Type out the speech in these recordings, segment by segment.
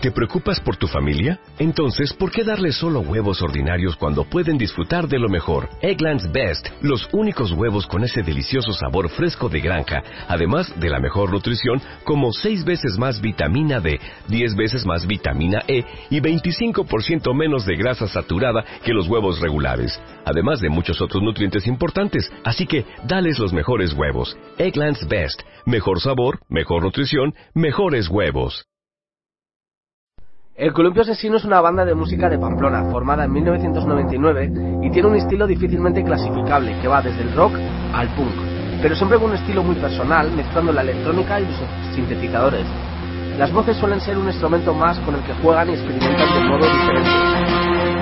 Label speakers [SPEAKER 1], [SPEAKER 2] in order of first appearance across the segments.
[SPEAKER 1] ¿Te preocupas por tu familia? Entonces, ¿por qué darles solo huevos ordinarios cuando pueden disfrutar de lo mejor? Eggland's Best, los únicos huevos con ese delicioso sabor fresco de granja, además de la mejor nutrición, como 6 veces más vitamina D, 10 veces más vitamina E y 25% menos de grasa saturada que los huevos regulares, además de muchos otros nutrientes importantes. Así que, dales los mejores huevos. Eggland's Best, mejor sabor, mejor nutrición, mejores huevos.
[SPEAKER 2] El Columpio Asesino es una banda de música de Pamplona, formada en 1999 y tiene un estilo difícilmente clasificable, que va desde el rock al punk, pero siempre con un estilo muy personal, mezclando la electrónica y los sintetizadores. Las voces suelen ser un instrumento más con el que juegan y experimentan de modo diferente.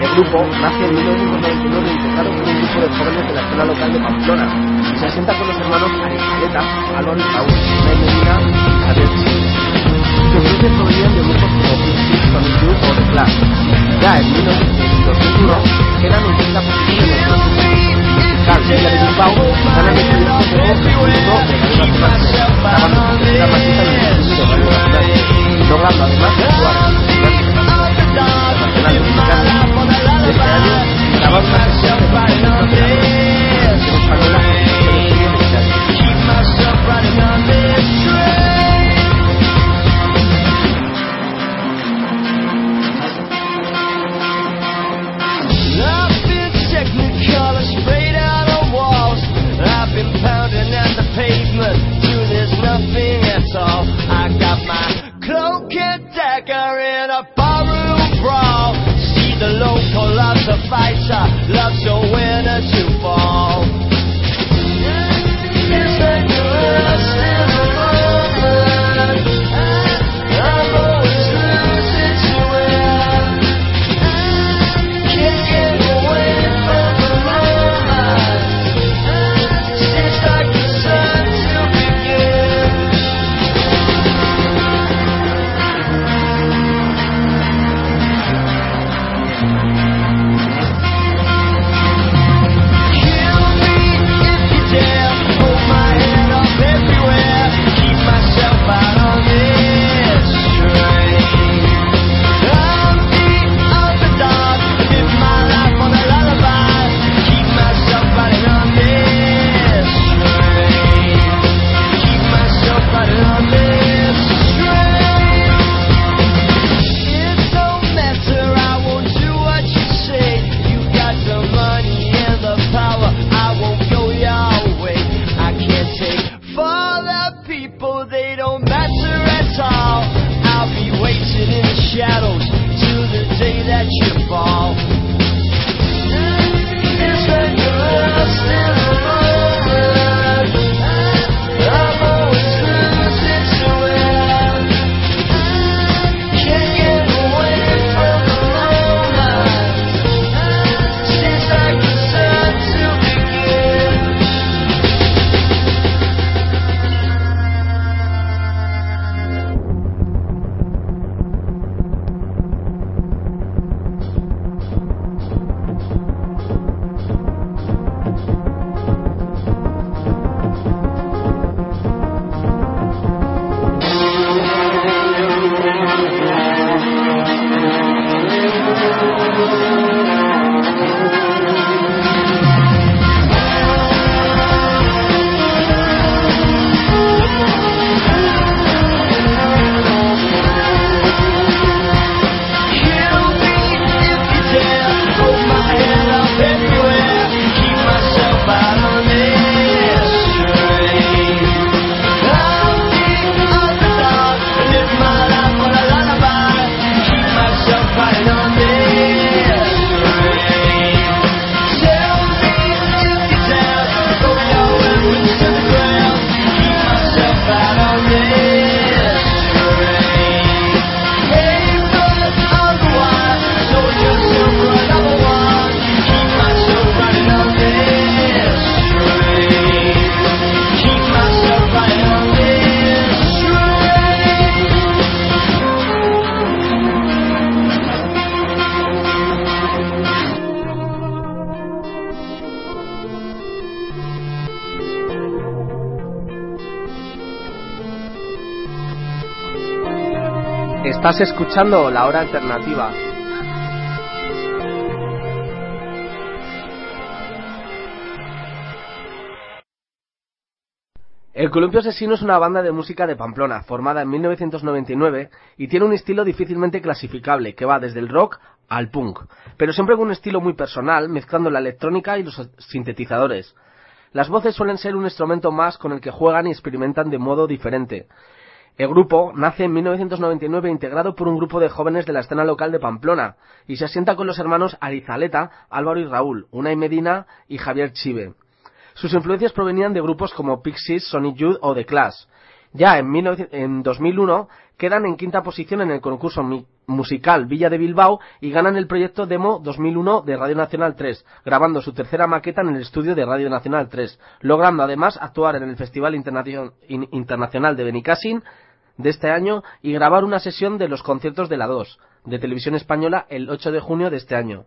[SPEAKER 2] El grupo nace en 1999 integrado por un grupo de jóvenes de la escuela local de Pamplona y se asienta con los hermanos Ariscaleta, Alon, Raúl, y Javier Sus influencias provenían de grupos como Sonic Youth o The Clash. Ya en 1921 quedan un 30% de los musical de de Bilbao van a decidir como el segundo de la nacional, grabando tercera partida en el estudio de Nacional, logrando además actuar en internacionales. De este una de de la local philosophizer loves your winners
[SPEAKER 3] you fall.
[SPEAKER 2] Estás escuchando La Hora Alternativa. El Columpio Asesino es una banda de música de Pamplona, formada en 1999 y tiene un estilo difícilmente clasificable, que va desde el rock al punk, pero siempre con un estilo muy personal, mezclando la electrónica y los sintetizadores. Las voces suelen ser un instrumento más con el que juegan y experimentan de modo diferente. El grupo nace en 1999 integrado por un grupo de jóvenes de la escena local de Pamplona y se asienta con los hermanos Arizaleta, Álvaro y Raúl, Unai Medina y Javier Chive. Sus influencias provenían de grupos como Pixies, Sonic Youth o The Clash. Ya en, 2001 quedan en quinta posición en el concurso musical Villa de Bilbao y ganan el proyecto Demo 2001 de Radio Nacional 3, grabando su tercera maqueta en el estudio de Radio Nacional 3, logrando además actuar en el Festival Internacional de Benicassin de este año y grabar una sesión de los conciertos de la 2 de Televisión Española el 8 de junio de este año.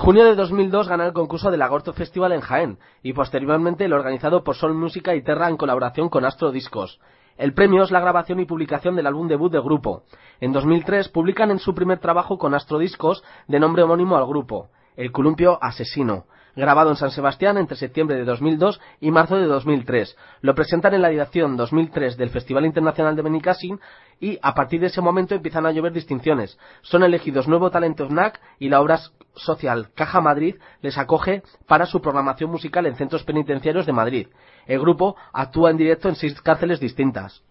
[SPEAKER 2] Junio de 2002 gana el concurso del Agorto Festival en Jaén y posteriormente el organizado por Sol Música y Terra en colaboración con Astro Discos. El premio es la grabación y publicación del álbum debut del grupo. En 2003 publican en su primer trabajo con Astro Discos de nombre homónimo al grupo, El Columpio Asesino, grabado en San Sebastián entre septiembre de 2002 y marzo de 2003. Lo presentan en la edición 2003 del Festival Internacional de Benicassin y a partir de ese momento empiezan a llover distinciones. Son elegidos Nuevo Talento FNAC y la obra social Caja Madrid les acoge para su programación musical en centros penitenciarios de Madrid. El grupo actúa en directo en seis cárceles distintas.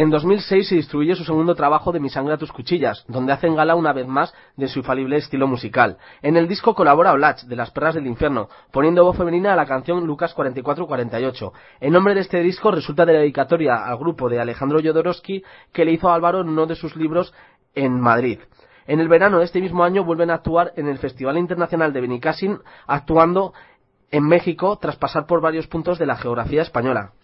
[SPEAKER 2] En 2006 se distribuye su segundo trabajo de Mi sangre a tus cuchillas, donde hacen gala una vez más de su infalible estilo musical. En el disco colabora Olach, de Las Perras del Infierno, poniendo voz femenina a la canción Lucas 4448. El nombre de este disco resulta de la dedicatoria al grupo de Alejandro Jodorowsky que le hizo a Álvaro en uno de sus libros en Madrid. En el verano de este mismo año vuelven a actuar en el Festival Internacional de Benicassin, actuando en México tras pasar por varios puntos de la geografía española.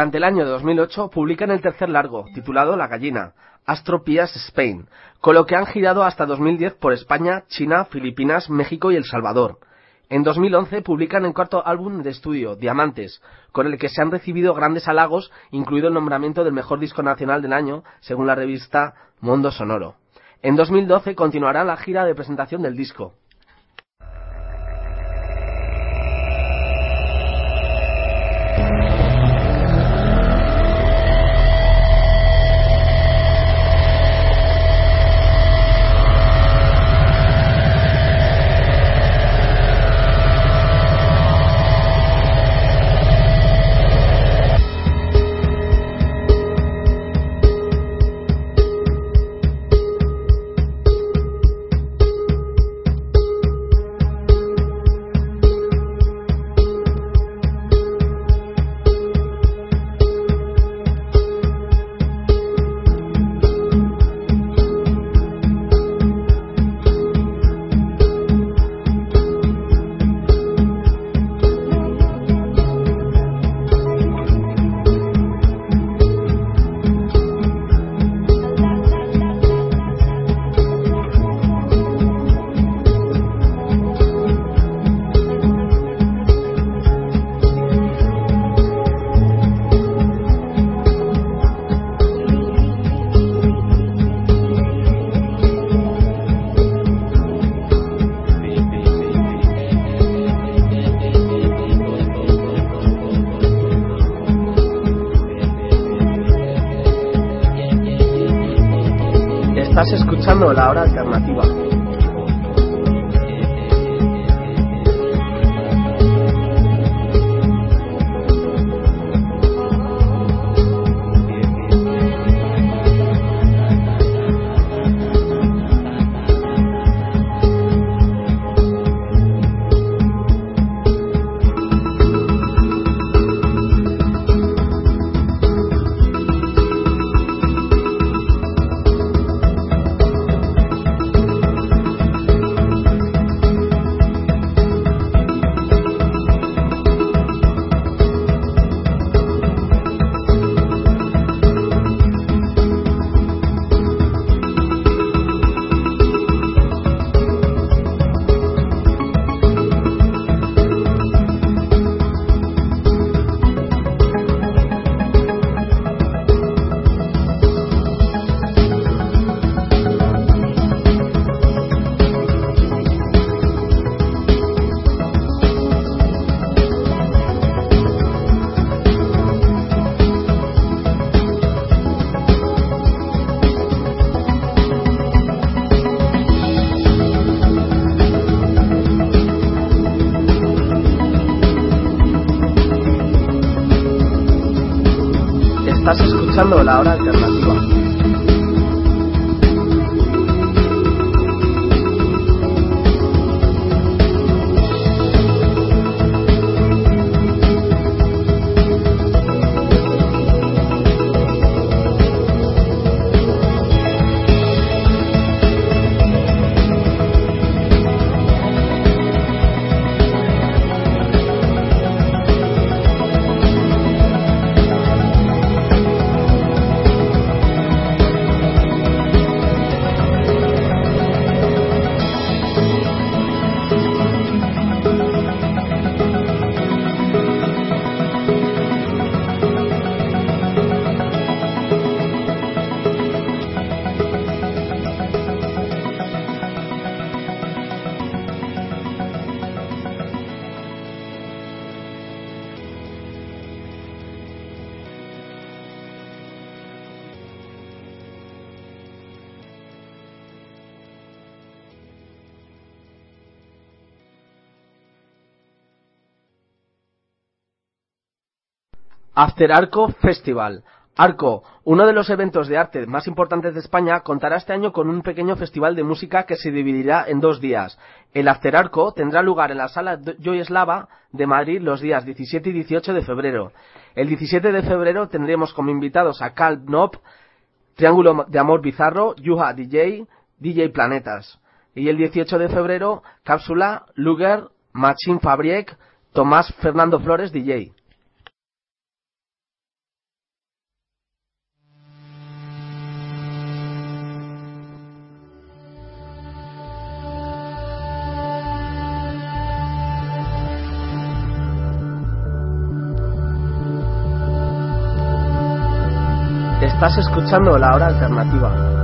[SPEAKER 2] Durante el año 2008 publican el tercer largo, titulado La gallina, Astropias Spain, con lo que han girado hasta 2010 por España, China, Filipinas, México y El Salvador. En 2011 publican el cuarto álbum de estudio, Diamantes, con el que se han recibido grandes halagos, incluido el nombramiento del mejor disco nacional del año, según la revista Mundo Sonoro. En 2012 continuará la gira de presentación del disco. After Arco Festival. Arco, uno de los eventos de arte más importantes de España, contará este año con un pequeño festival de música que se dividirá en dos días. El After Arco tendrá lugar en la sala Joy Slava de Madrid los días 17 y 18 de febrero. El 17 de febrero tendremos como invitados a Cal Knop, Triángulo de Amor Bizarro, Yuha DJ, DJ Planetas. Y el 18 de febrero, Cápsula, Luger, Machine Fabriek, Tomás Fernando Flores DJ.
[SPEAKER 4] Estás escuchando la hora alternativa.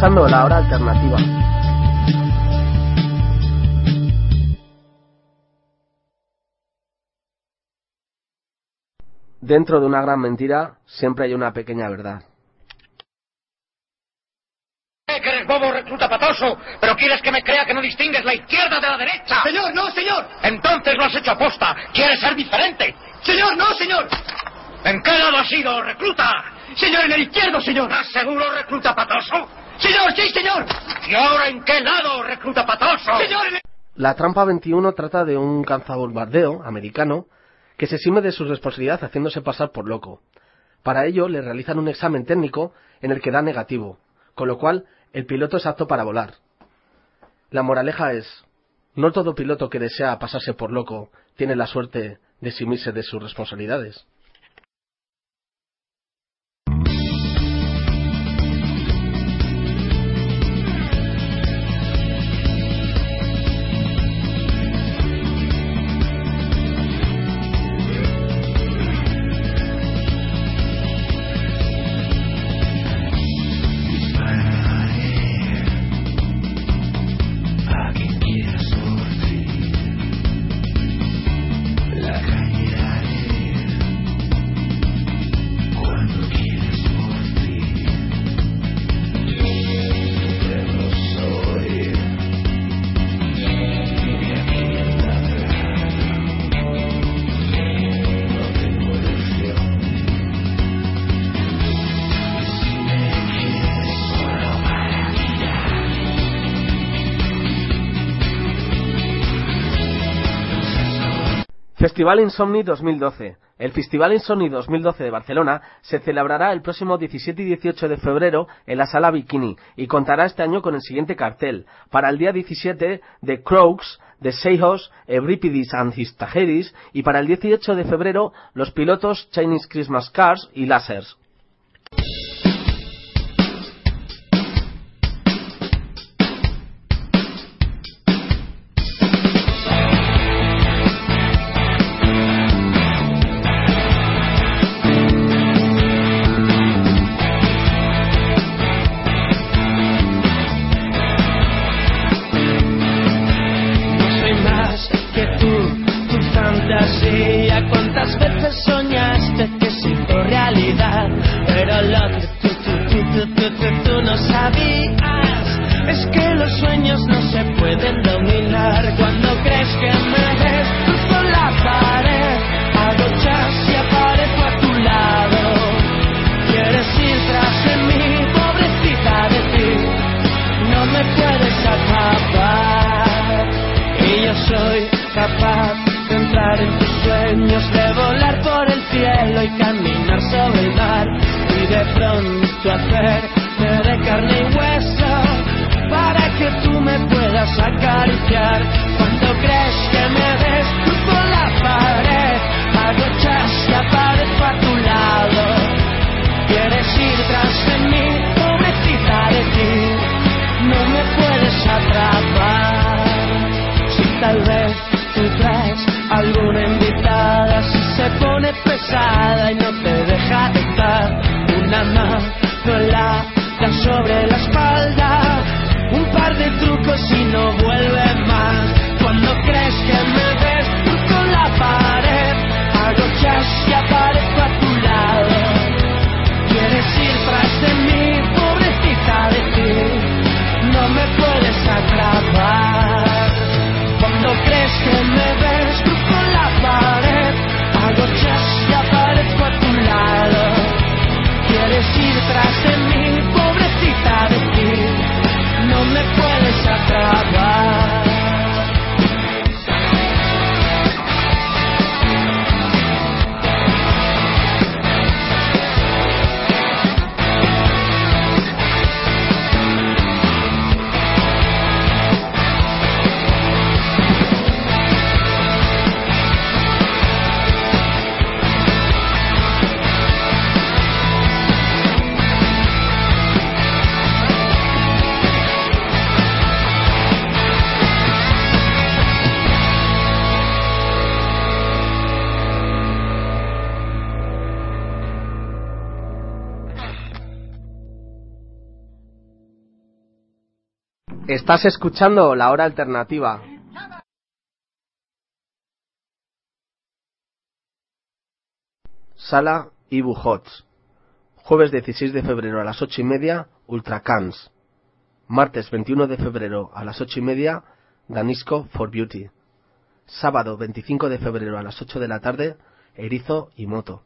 [SPEAKER 4] Escuchando la hora alternativa. Dentro de una gran mentira siempre hay una pequeña verdad.
[SPEAKER 5] que eres bobo recluta patoso, pero quieres que me crea que no distingues la izquierda de la derecha.
[SPEAKER 2] Señor, no, señor.
[SPEAKER 5] Entonces lo has hecho aposta. Quieres ser diferente.
[SPEAKER 2] Señor, no, señor.
[SPEAKER 5] ¿En qué lado has sido, recluta?
[SPEAKER 2] Señor, en el izquierdo, señor.
[SPEAKER 5] ¿Estás seguro, recluta patoso?
[SPEAKER 2] Señor, sí, señor.
[SPEAKER 5] ¿Y ahora en qué lado, recluta patoso?
[SPEAKER 2] Señor,
[SPEAKER 4] La trampa 21 trata de un cazabombardeo americano que se exime de su responsabilidad haciéndose pasar por loco. Para ello le realizan un examen técnico en el que da negativo, con lo cual el piloto es apto para volar. La moraleja es, no todo piloto que desea pasarse por loco tiene la suerte de eximirse de sus responsabilidades.
[SPEAKER 2] Festival Insomni 2012. El Festival Insomni 2012 de Barcelona se celebrará el próximo 17 y 18 de febrero en la Sala Bikini y contará este año con el siguiente cartel. Para el día 17, The Croaks, The Seahawks, Euripides and His Tajeris y para el 18 de febrero, los pilotos Chinese Christmas Cars y Lasers. Estás escuchando La Hora Alternativa. Sala Ibu Hots. Jueves 16 de febrero a las ocho y media, Ultracans. Martes 21 de febrero a las ocho y media, Danisco for Beauty. Sábado 25 de febrero a las 8 de la tarde, Erizo y Moto.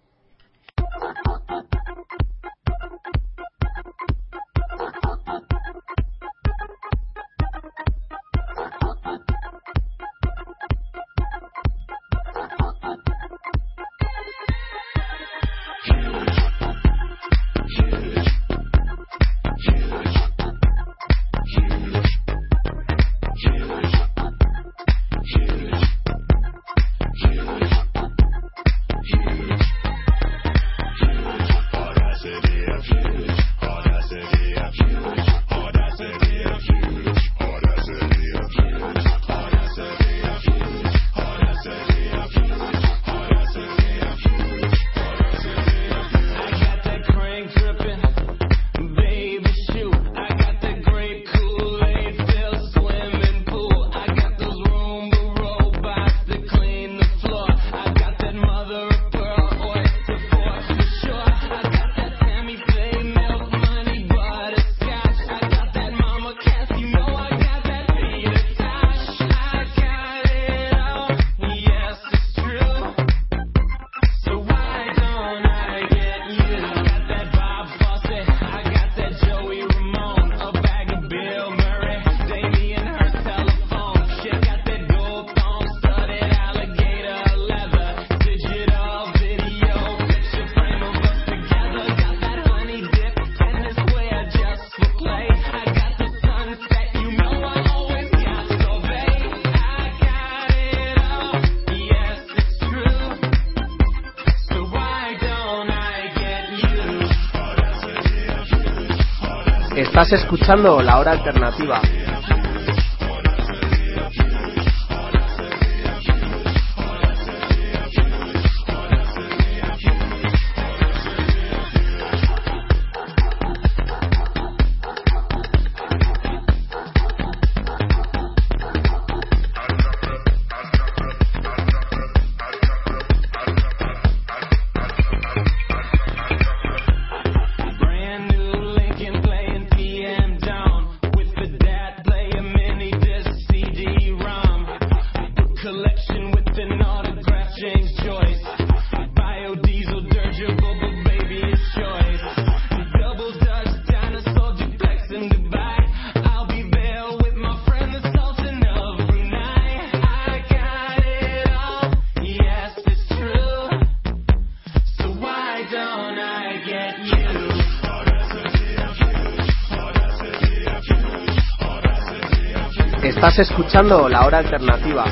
[SPEAKER 2] Estás escuchando La Hora Alternativa. Escuchando La Hora Alternativa.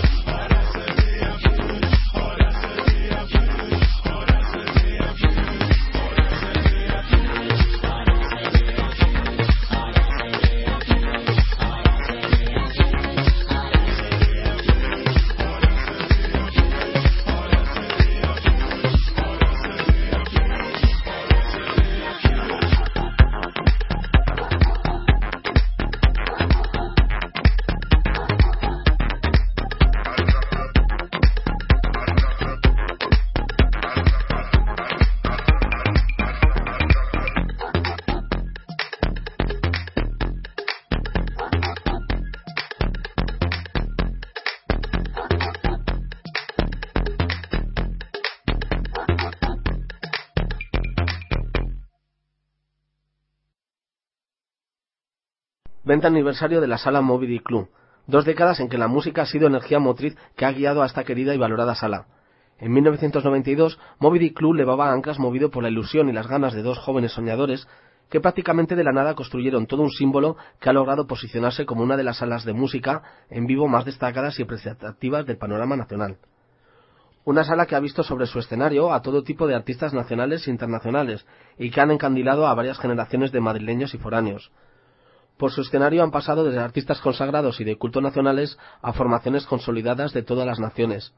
[SPEAKER 2] Venta aniversario de la sala Moby Club. Dos décadas en que la música ha sido energía motriz que ha guiado a esta querida y valorada sala. En 1992, Moby Club levaba anclas movido por la ilusión y las ganas de dos jóvenes soñadores que prácticamente de la nada construyeron todo un símbolo que ha logrado posicionarse como una de las salas de música en vivo más destacadas y representativas del panorama nacional. Una sala que ha visto sobre su escenario a todo tipo de artistas nacionales e internacionales y que han encandilado a varias generaciones de madrileños y foráneos. Por su escenario han pasado desde artistas consagrados y de culto nacionales a formaciones consolidadas de todas las naciones.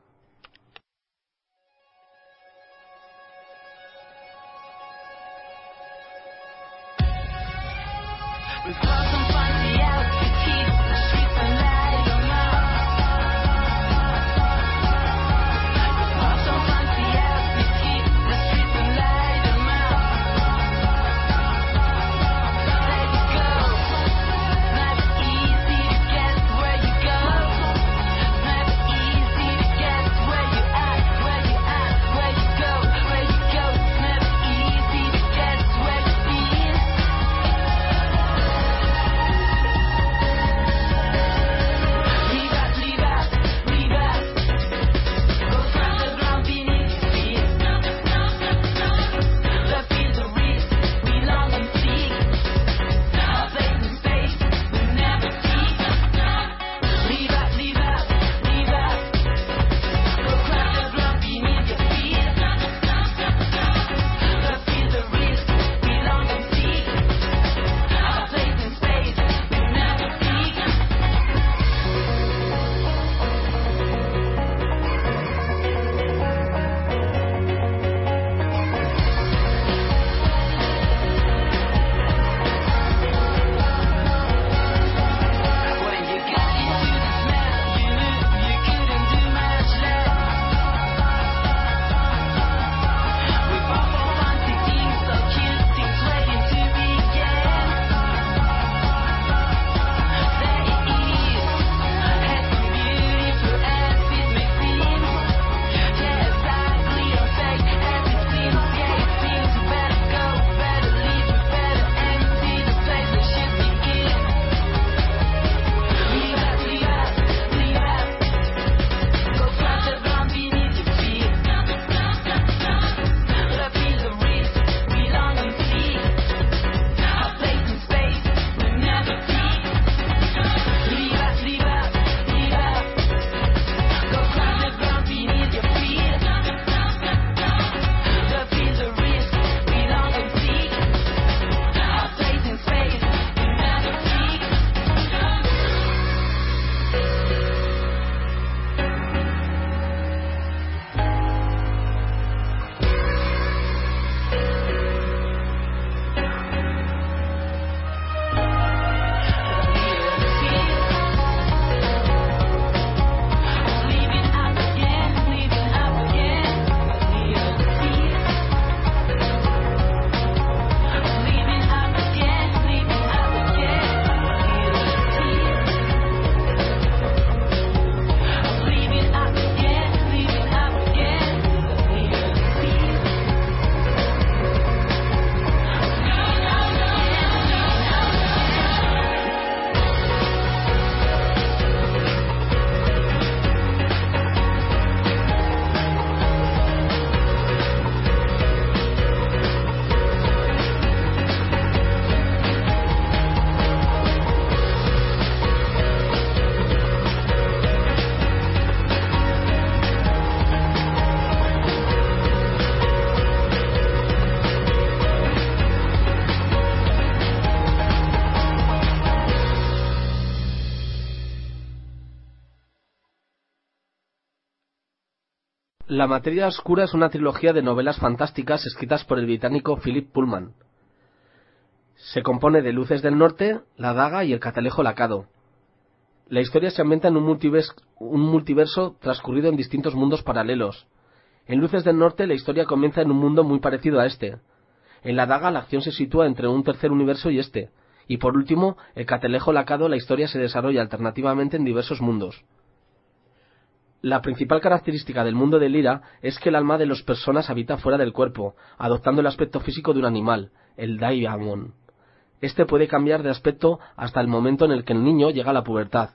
[SPEAKER 2] La materia oscura es una trilogía de novelas fantásticas escritas por el británico Philip Pullman. Se compone de Luces del Norte, La Daga y El Catalejo Lacado. La historia se ambienta en un multiverso, transcurrido en distintos mundos paralelos. En Luces del Norte la historia comienza en un mundo muy parecido a este. En La Daga la acción se sitúa entre un tercer universo y este. Y por último, El Catalejo Lacado la historia se desarrolla alternativamente en diversos mundos. La principal característica del mundo de Lira es que el alma de las personas habita fuera del cuerpo, adoptando el aspecto físico de un animal, el Daimon. Este puede cambiar de aspecto hasta el momento en el que el niño llega a la pubertad,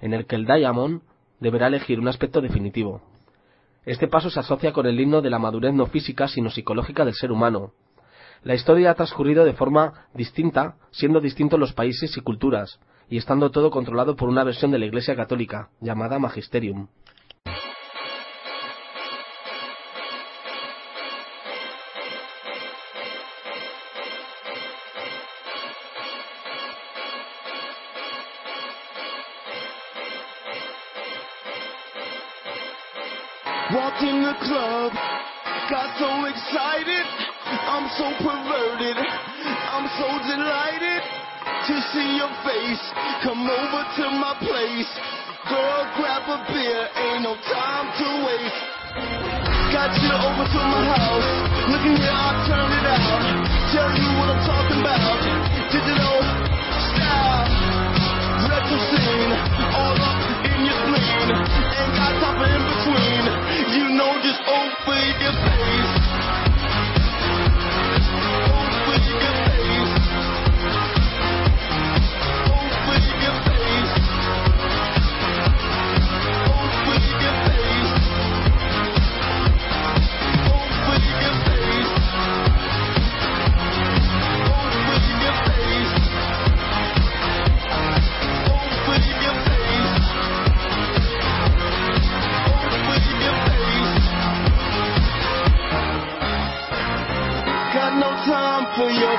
[SPEAKER 2] en el que el Daimon deberá elegir un aspecto definitivo. Este paso se asocia con el himno de la madurez no física sino psicológica del ser humano. La historia ha transcurrido de forma distinta, siendo distintos los países y culturas, y estando todo controlado por una versión de la Iglesia Católica, llamada Magisterium.
[SPEAKER 3] See your face. Come over to my place. Girl, grab a beer, ain't no time to waste. Got you over to my house. Looking here, I'll turn it out. Tell you what I'm talking about. Digital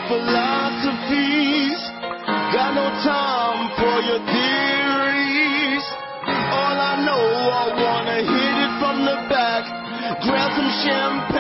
[SPEAKER 3] philosophies. Got no time for your theories. All I know, I wanna hit it from the back. Grab some champagne,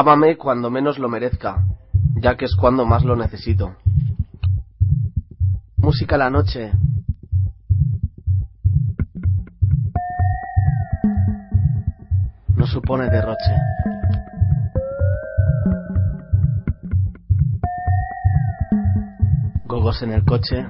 [SPEAKER 2] Ámame cuando menos lo merezca, ya que es cuando más lo necesito. Música la noche. supone derroche. Gogos en el coche.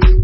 [SPEAKER 2] thank you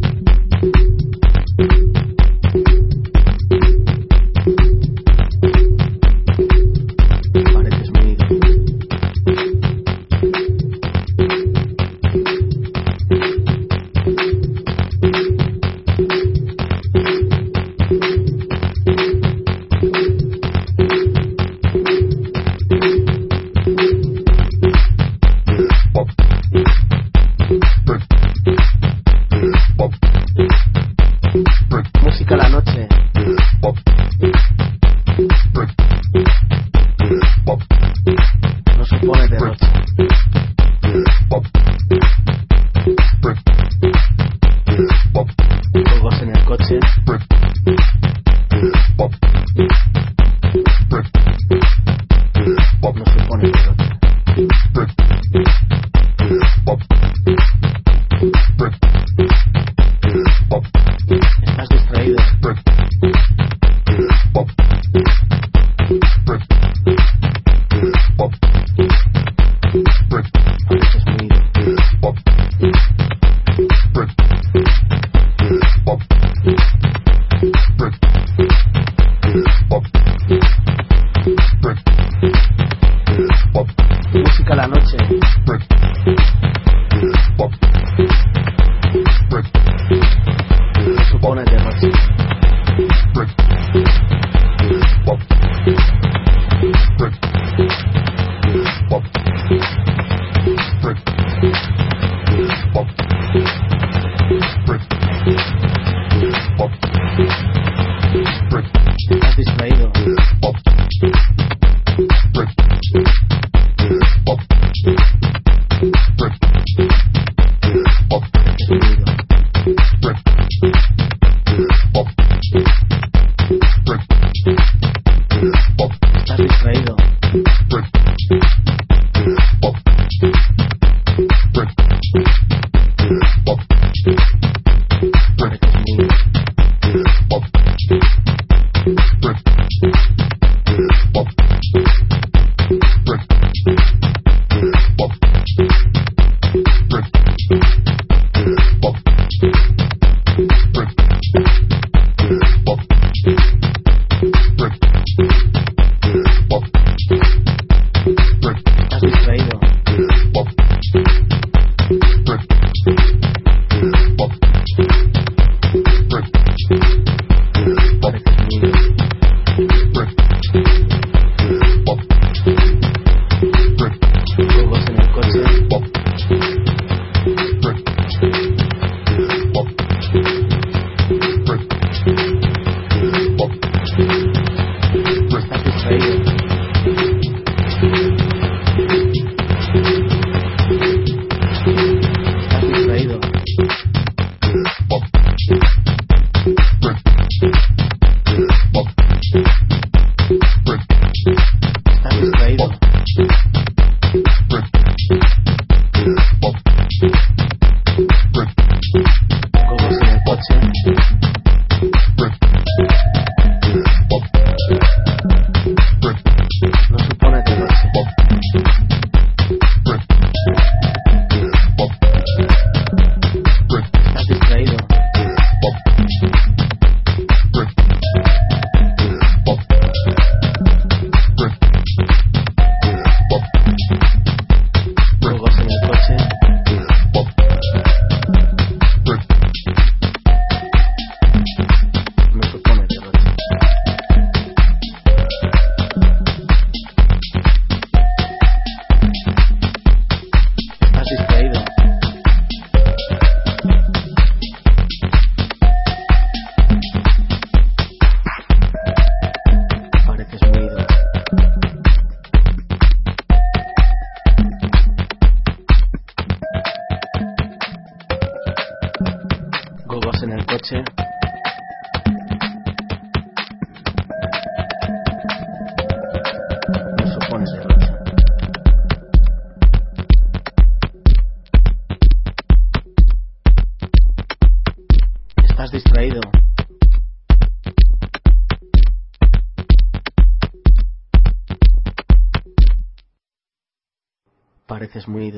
[SPEAKER 2] muy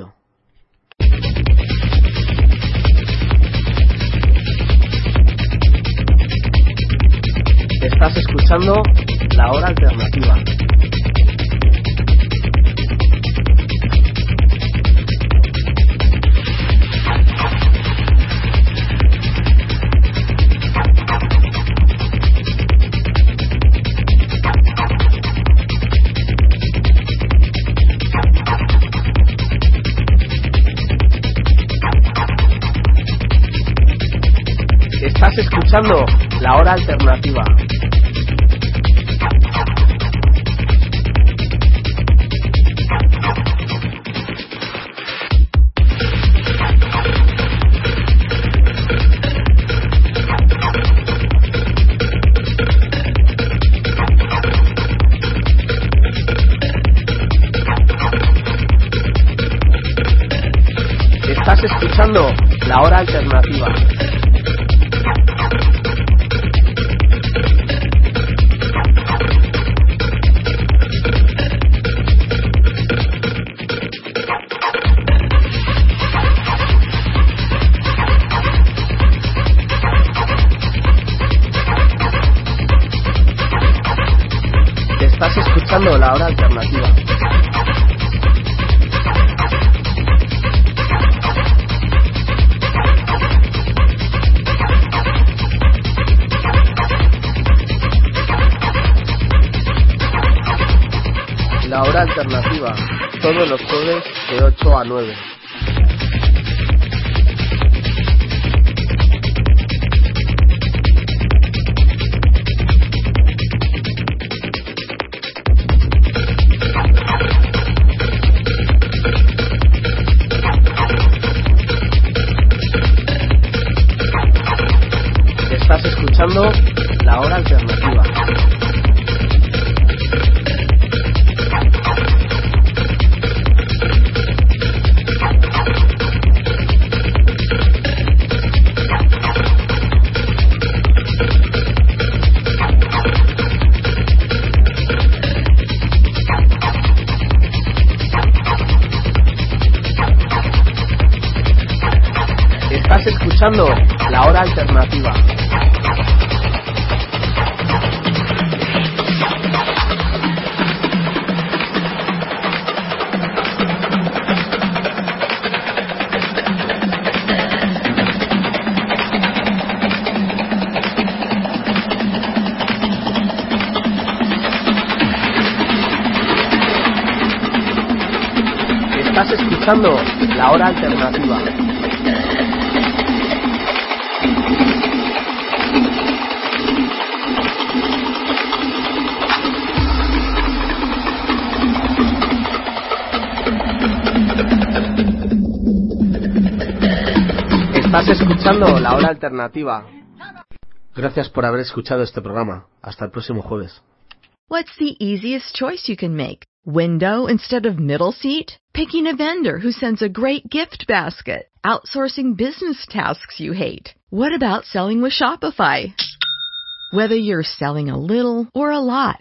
[SPEAKER 2] escuchando La Hora Alternativa. Estás escuchando La Hora Alternativa. Estás escuchando La Hora Alternativa. Estás escuchando La Hora Alternativa. Gracias por haber escuchado este programa. Hasta el próximo jueves.
[SPEAKER 6] What's the easiest choice you can make? Window instead of middle seat? Picking a vendor who sends a great gift basket? Outsourcing business tasks you hate? What about selling with Shopify? Whether you're selling a little or a lot,